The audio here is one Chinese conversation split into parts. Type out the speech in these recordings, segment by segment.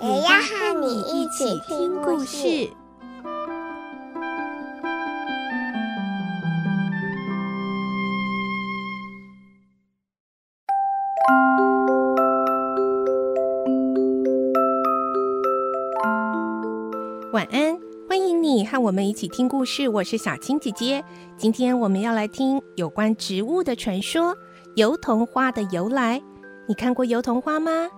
也要和你一起听故事。晚安，欢迎你和我们一起听故事。我是小青姐姐。今天我们要来听有关植物的传说——油桐花的由来。你看过油桐花吗？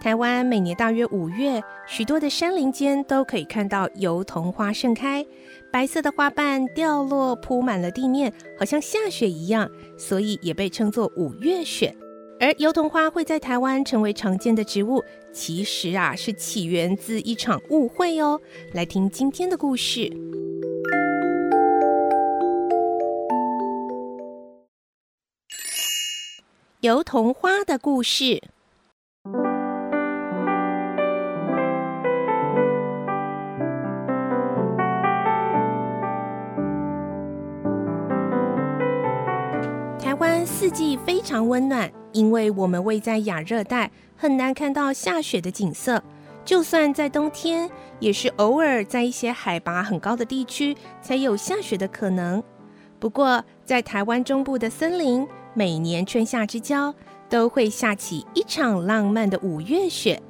台湾每年大约五月，许多的山林间都可以看到油桐花盛开，白色的花瓣掉落，铺满了地面，好像下雪一样，所以也被称作五月雪。而油桐花会在台湾成为常见的植物，其实啊是起源自一场误会哦。来听今天的故事：油桐花的故事。四季非常温暖。因为我们位在亚热带，很难看到下雪的景色。就算在冬天，也是偶尔在一些海拔很高的地区才有下雪的可能。不过，在台湾中部的森林，每年春夏之交都会下起一场浪漫的五月雪。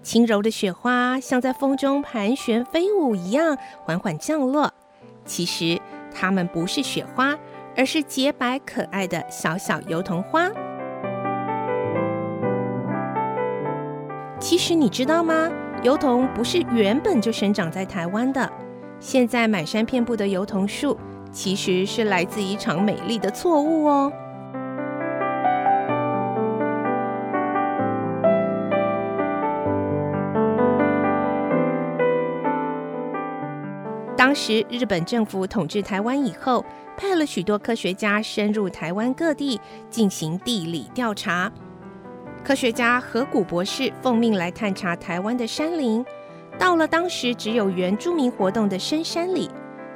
轻柔的雪花像在风中盘旋飞舞一样，缓缓降落。其实，它们不是雪花，而是洁白可爱的小小油桐花。其实你知道吗？油桐不是原本就生长在台湾的。现在满山遍布的油桐树，其实是来自一场美丽的错误哦。当时日本政府统治台湾以后，派了许多科学家深入台湾各地进行地理调查。科学家河谷博士奉命来探查台湾的山林，到了当时只有原住民活动的深山里，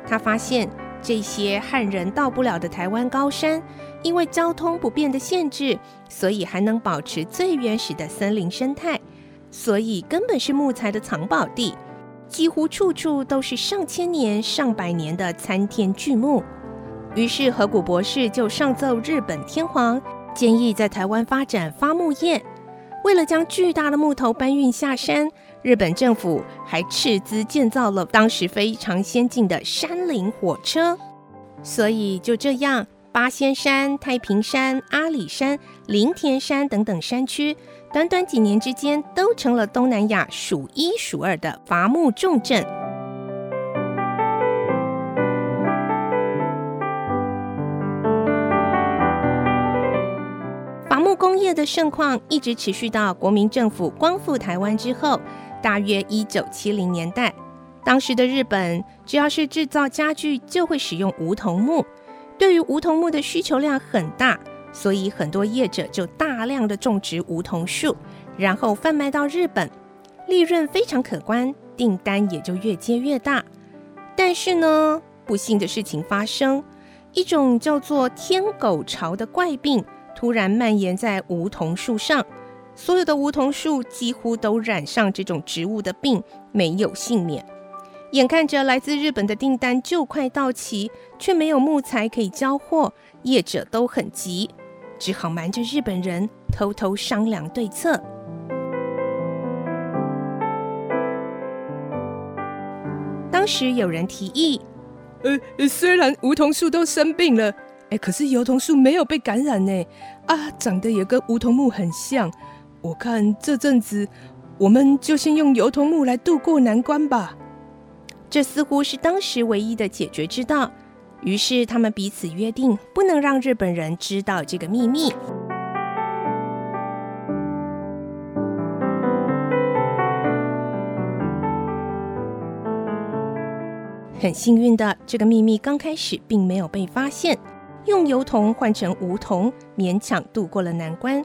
他发现这些汉人到不了的台湾高山，因为交通不便的限制，所以还能保持最原始的森林生态，所以根本是木材的藏宝地，几乎处处都是上千年、上百年的参天巨木。于是河谷博士就上奏日本天皇。建议在台湾发展伐木业，为了将巨大的木头搬运下山，日本政府还斥资建造了当时非常先进的山林火车。所以就这样，八仙山、太平山、阿里山、林田山等等山区，短短几年之间，都成了东南亚数一数二的伐木重镇。伐木工业的盛况一直持续到国民政府光复台湾之后，大约一九七零年代。当时的日本，只要是制造家具，就会使用梧桐木。对于梧桐木的需求量很大，所以很多业者就大量的种植梧桐树，然后贩卖到日本，利润非常可观，订单也就越接越大。但是呢，不幸的事情发生，一种叫做天狗潮的怪病。突然蔓延在梧桐树上，所有的梧桐树几乎都染上这种植物的病，没有幸免。眼看着来自日本的订单就快到期，却没有木材可以交货，业者都很急，只好瞒着日本人偷偷商量对策。当时有人提议，呃，虽然梧桐树都生病了。哎，可是油桐树没有被感染呢，啊，长得也跟梧桐木很像。我看这阵子，我们就先用油桐木来渡过难关吧。这似乎是当时唯一的解决之道。于是他们彼此约定，不能让日本人知道这个秘密。很幸运的，这个秘密刚开始并没有被发现，用油桐换成梧桐，勉强度过了难关，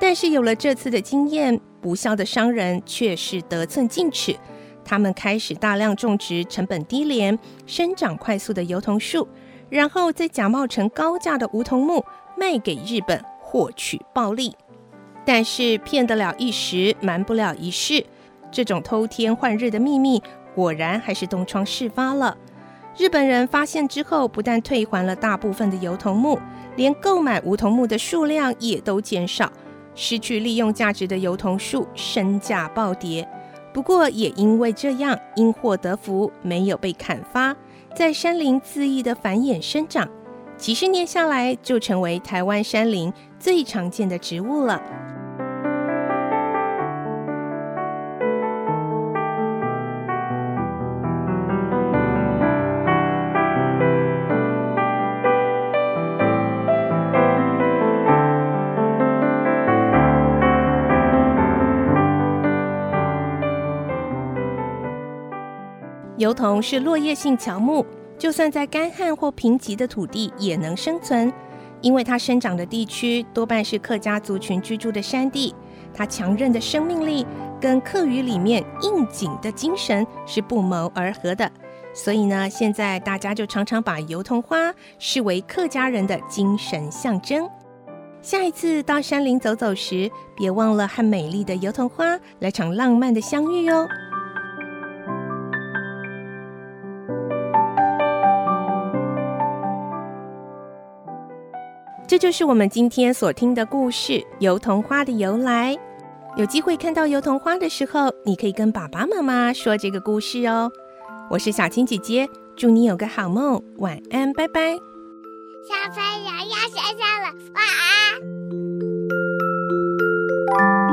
但是有了这次的经验，不肖的商人却是得寸进尺。他们开始大量种植成本低廉、生长快速的油桐树，然后再假冒成高价的梧桐木卖给日本，获取暴利。但是骗得了一时，瞒不了一世，这种偷天换日的秘密。果然还是东窗事发了。日本人发现之后，不但退还了大部分的油桐木，连购买梧桐木的数量也都减少。失去利用价值的油桐树身价暴跌。不过也因为这样，因祸得福，没有被砍伐，在山林恣意的繁衍生长，几十年下来，就成为台湾山林最常见的植物了。油桐是落叶性乔木，就算在干旱或贫瘠的土地也能生存，因为它生长的地区多半是客家族群居住的山地。它强韧的生命力跟客语里面应景的精神是不谋而合的，所以呢，现在大家就常常把油桐花视为客家人的精神象征。下一次到山林走走时，别忘了和美丽的油桐花来场浪漫的相遇哦。这就是我们今天所听的故事——油桐花的由来。有机会看到油桐花的时候，你可以跟爸爸妈妈说这个故事哦。我是小青姐姐，祝你有个好梦，晚安，拜拜。小朋友要睡觉了，晚安。